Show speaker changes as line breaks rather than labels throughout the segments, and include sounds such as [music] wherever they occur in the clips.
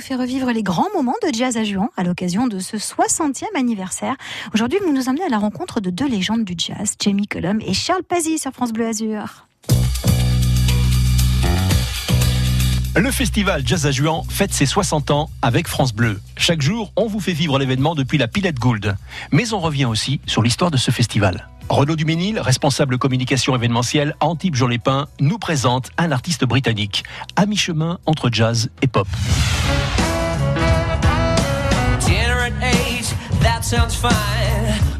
nous fait revivre les grands moments de jazz à Juan à l'occasion de ce 60e anniversaire. Aujourd'hui, vous nous emmenez à la rencontre de deux légendes du jazz, Jamie Cullum et Charles Pazzi sur France Bleu Azur.
Le festival Jazz à Juan fête ses 60 ans avec France Bleu. Chaque jour, on vous fait vivre l'événement depuis la Pilette Gould. Mais on revient aussi sur l'histoire de ce festival. Renaud Duménil, responsable communication événementielle à Antibes Jean Lépin, nous présente un artiste britannique à mi-chemin entre jazz et pop.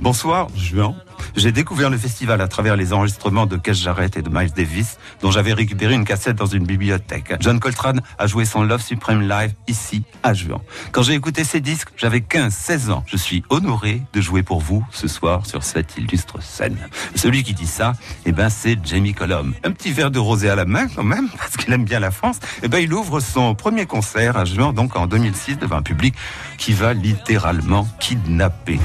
Bonsoir, Juan. J'ai découvert le festival à travers les enregistrements de Keith Jarrett et de Miles Davis, dont j'avais récupéré une cassette dans une bibliothèque. John Coltrane a joué son Love Supreme Live ici, à Juan. Quand j'ai écouté ces disques, j'avais 15-16 ans. Je suis honoré de jouer pour vous ce soir sur cette illustre scène. Celui qui dit ça, eh ben, c'est Jamie Cullum. Un petit verre de rosé à la main, quand même, [laughs] parce qu'il aime bien la France. Eh ben, il ouvre son premier concert à Juan, donc en 2006, devant un public qui va littéralement kidnapper.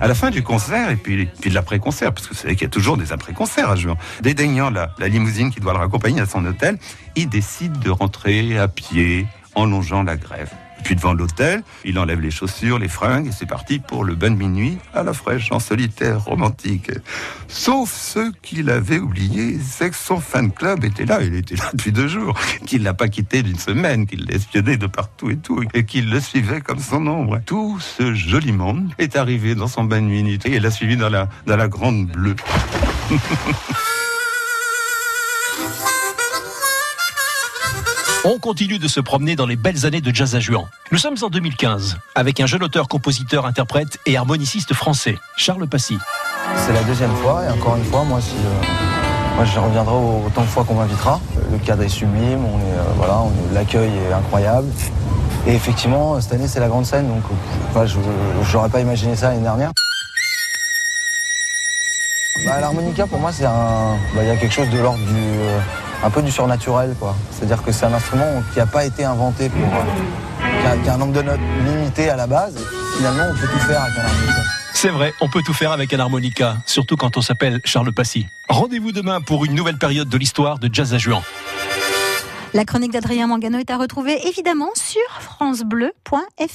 À la fin du concert et puis, puis de l'après-concert, parce que vous savez qu'il y a toujours des après-concerts à Juan, dédaignant la, la limousine qui doit le raccompagner à son hôtel, il décide de rentrer à pied en longeant la grève. Puis devant l'hôtel, il enlève les chaussures, les fringues, et c'est parti pour le bain de minuit à la fraîche, en solitaire, romantique. Sauf ce qu'il avait oublié, c'est que son fan club était là, il était là depuis deux jours, qu'il l'a pas quitté d'une semaine, qu'il l'espionnait de partout et tout, et qu'il le suivait comme son ombre. Tout ce joli monde est arrivé dans son bain de minuit, et il l'a suivi dans la, dans la grande bleue. [laughs]
On continue de se promener dans les belles années de jazz à Juan. Nous sommes en 2015 avec un jeune auteur, compositeur, interprète et harmoniciste français, Charles Passy.
C'est la deuxième fois et encore une fois, moi, si, euh, je reviendrai autant de fois qu'on m'invitera. Le cadre est sublime, on est, euh, l'accueil est incroyable. Et effectivement, cette année c'est la grande scène, donc euh, je n'aurais pas imaginé ça l'année dernière. Bah, L'harmonica pour moi c'est un. Bah, il y a quelque chose de l'ordre du. Euh, un peu du surnaturel quoi. C'est-à-dire que c'est un instrument qui n'a pas été inventé pour. Euh, qui, a, un nombre de notes limité à la base. Finalement on peut tout faire avec un harmonica.
C'est vrai, on peut tout faire avec un harmonica, surtout quand on s'appelle Charles Passy. Rendez-vous demain pour une nouvelle période de l'histoire de Jazz à Juan.
La chronique d'Adrien Mangano est à retrouver évidemment sur francebleu.fr.